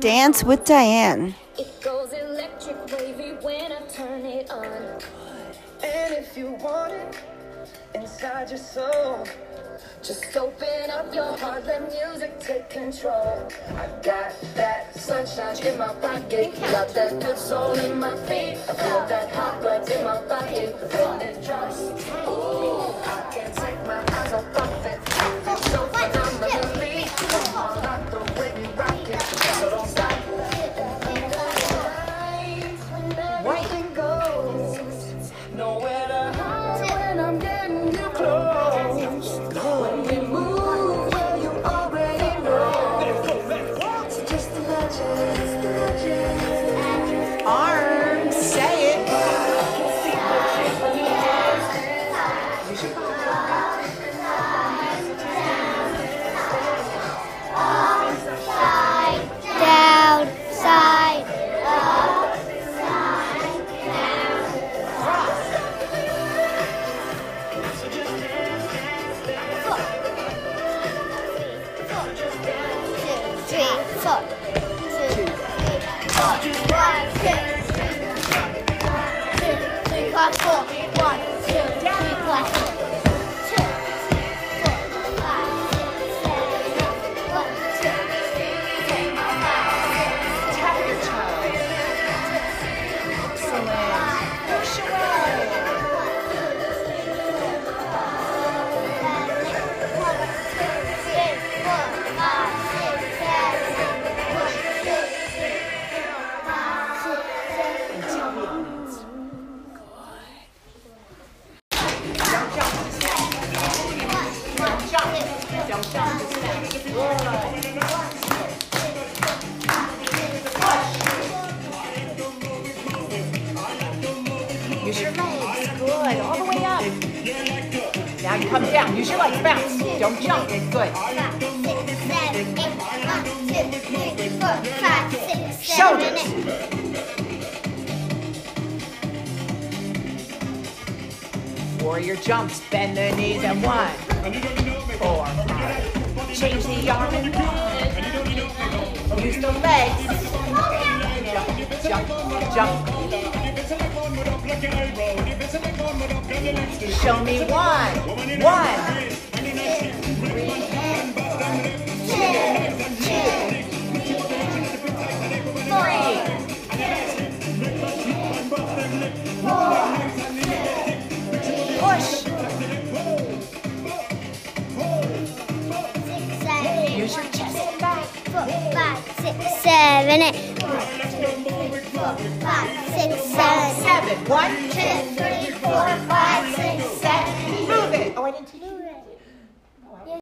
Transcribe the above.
Dance with Diane. It goes electric wavy when I turn it on. And if you want it inside your soul, just open up your heart, let music take control. I got that sunshine in my pocket, got that good soul in my feet. I feel that hot blood in my body, when it drops. Four. Two, three, four. One, two, Use your legs. Good. All the way up. Now you come down. Use your legs. Bounce. Don't jump. Good. Shoulders. Warrior jumps. Bend the knees and one, four, five. Change the arm and one. Use the legs. Jump, jump, jump. Show me one, one, seven, eight. One, two, three, four, five,